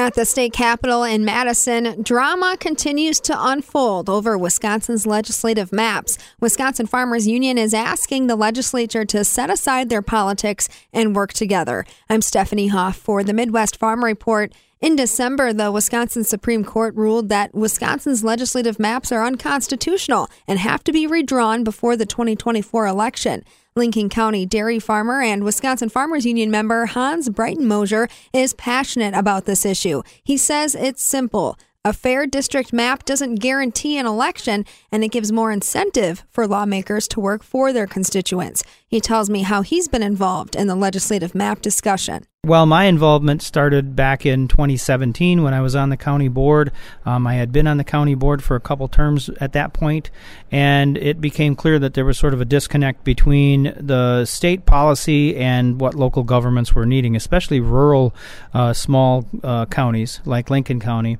At the state capitol in Madison, drama continues to unfold over Wisconsin's legislative maps. Wisconsin Farmers Union is asking the legislature to set aside their politics and work together. I'm Stephanie Hoff for the Midwest Farm Report. In December, the Wisconsin Supreme Court ruled that Wisconsin's legislative maps are unconstitutional and have to be redrawn before the 2024 election. Lincoln County dairy farmer and Wisconsin Farmers Union member Hans Breitenmoser is passionate about this issue. He says it's simple. A fair district map doesn't guarantee an election, and it gives more incentive for lawmakers to work for their constituents. He tells me how he's been involved in the legislative map discussion. Well, my involvement started back in 2017 when I was on the county board. Um, I had been on the county board for a couple terms at that point, and it became clear that there was sort of a disconnect between the state policy and what local governments were needing, especially rural, uh, small uh, counties like Lincoln County.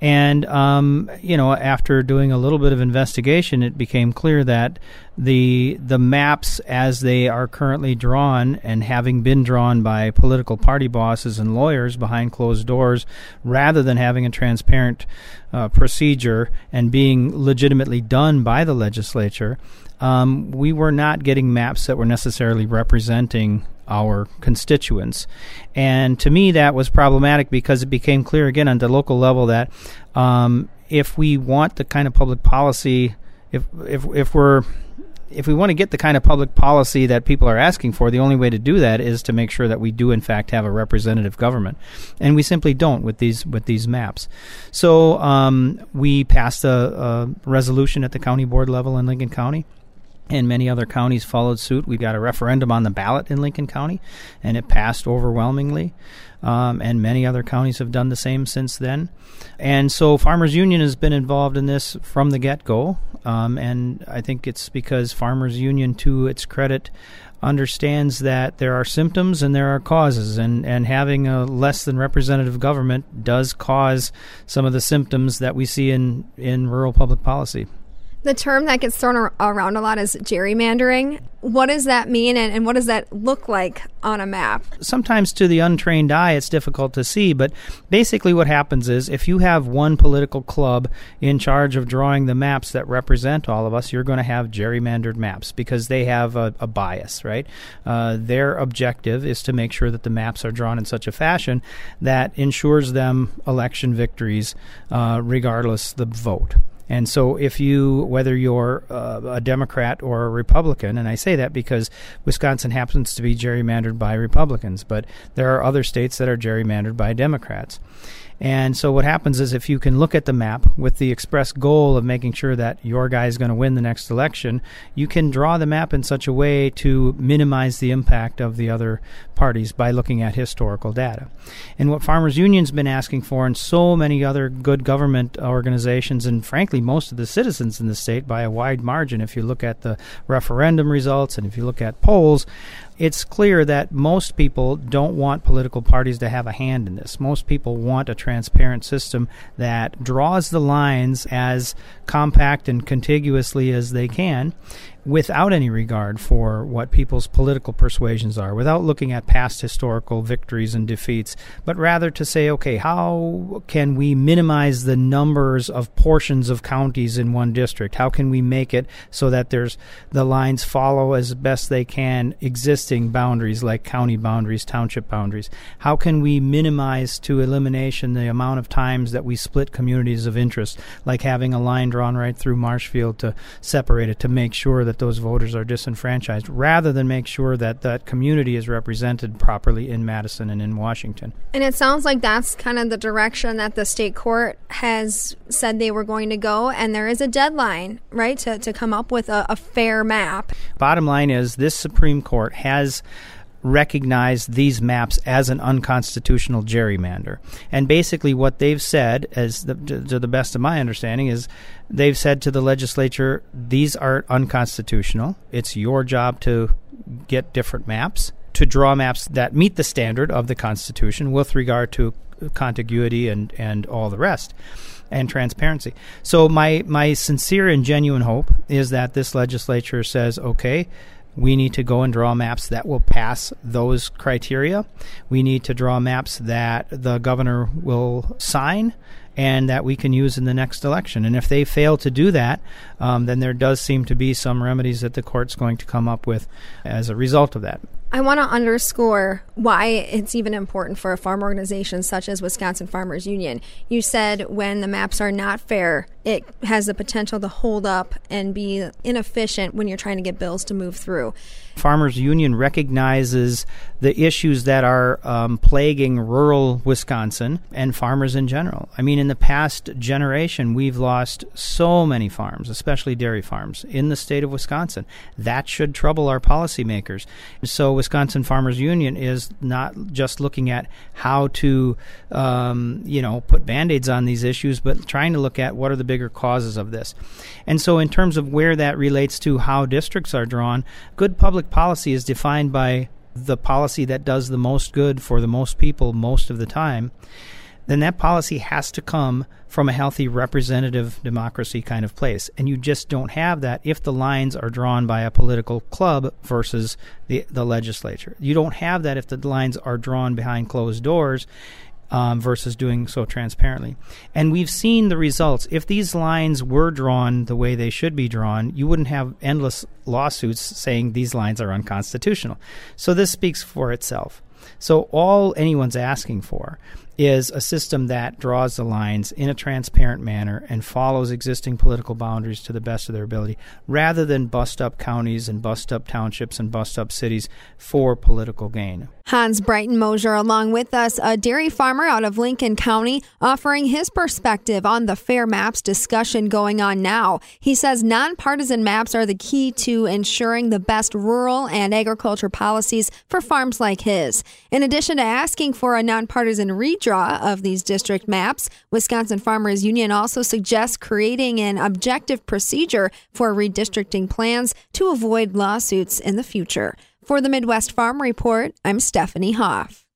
And um, you know, after doing a little bit of investigation, it became clear that the the maps as they are currently drawn and having been drawn by political party bosses and lawyers behind closed doors, rather than having a transparent uh, procedure and being legitimately done by the legislature, um, we were not getting maps that were necessarily representing our constituents. And to me, that was problematic because it became clear again on the local level that um, if we want the kind of public policy, if if if we're if we want to get the kind of public policy that people are asking for, the only way to do that is to make sure that we do in fact have a representative government, and we simply don't with these with these maps. So um, we passed a, a resolution at the county board level in Lincoln County and many other counties followed suit. We got a referendum on the ballot in Lincoln County, and it passed overwhelmingly. Um, and many other counties have done the same since then. And so, Farmers Union has been involved in this from the get go. Um, and I think it's because Farmers Union, to its credit, understands that there are symptoms and there are causes, and, and having a less than representative government does cause some of the symptoms that we see in, in rural public policy. The term that gets thrown around a lot is gerrymandering. What does that mean, and, and what does that look like on a map? Sometimes to the untrained eye, it's difficult to see, but basically, what happens is if you have one political club in charge of drawing the maps that represent all of us, you're going to have gerrymandered maps because they have a, a bias, right? Uh, their objective is to make sure that the maps are drawn in such a fashion that ensures them election victories, uh, regardless the vote. And so, if you, whether you're uh, a Democrat or a Republican, and I say that because Wisconsin happens to be gerrymandered by Republicans, but there are other states that are gerrymandered by Democrats. And so what happens is if you can look at the map with the express goal of making sure that your guy is going to win the next election, you can draw the map in such a way to minimize the impact of the other parties by looking at historical data. And what Farmers Union's been asking for and so many other good government organizations and frankly most of the citizens in the state by a wide margin if you look at the referendum results and if you look at polls it's clear that most people don't want political parties to have a hand in this. Most people want a transparent system that draws the lines as compact and contiguously as they can without any regard for what people's political persuasions are, without looking at past historical victories and defeats, but rather to say, okay, how can we minimize the numbers of portions of counties in one district? How can we make it so that there's the lines follow as best they can existing boundaries like county boundaries, township boundaries? How can we minimize to elimination the amount of times that we split communities of interest, like having a line drawn right through Marshfield to separate it to make sure that those voters are disenfranchised rather than make sure that that community is represented properly in Madison and in Washington. And it sounds like that's kind of the direction that the state court has said they were going to go, and there is a deadline, right, to, to come up with a, a fair map. Bottom line is this Supreme Court has recognize these maps as an unconstitutional gerrymander. And basically, what they've said, as the, to the best of my understanding, is they've said to the legislature, these are unconstitutional. It's your job to get different maps to draw maps that meet the standard of the Constitution with regard to contiguity and, and all the rest and transparency. So my my sincere and genuine hope is that this legislature says, okay, we need to go and draw maps that will pass those criteria. We need to draw maps that the governor will sign and that we can use in the next election. And if they fail to do that, um, then there does seem to be some remedies that the court's going to come up with as a result of that. I want to underscore why it's even important for a farm organization such as Wisconsin Farmers Union. You said when the maps are not fair, it has the potential to hold up and be inefficient when you're trying to get bills to move through. Farmers Union recognizes the issues that are um, plaguing rural Wisconsin and farmers in general. I mean, in the past generation, we've lost so many farms, especially dairy farms, in the state of Wisconsin. That should trouble our policymakers. So, Wisconsin Farmers Union is not just looking at how to, um, you know, put band aids on these issues, but trying to look at what are the bigger causes of this. And so, in terms of where that relates to how districts are drawn, good public policy is defined by the policy that does the most good for the most people most of the time, then that policy has to come from a healthy representative democracy kind of place. And you just don't have that if the lines are drawn by a political club versus the, the legislature. You don't have that if the lines are drawn behind closed doors um, versus doing so transparently. And we've seen the results. If these lines were drawn the way they should be drawn, you wouldn't have endless lawsuits saying these lines are unconstitutional. So this speaks for itself. So all anyone's asking for is a system that draws the lines in a transparent manner and follows existing political boundaries to the best of their ability, rather than bust up counties and bust up townships and bust up cities for political gain. Hans Breitenmoser, along with us, a dairy farmer out of Lincoln County, offering his perspective on the fair maps discussion going on now. He says nonpartisan maps are the key to ensuring the best rural and agriculture policies for farms like his. In addition to asking for a nonpartisan of these district maps, Wisconsin Farmers Union also suggests creating an objective procedure for redistricting plans to avoid lawsuits in the future. For the Midwest Farm Report, I'm Stephanie Hoff.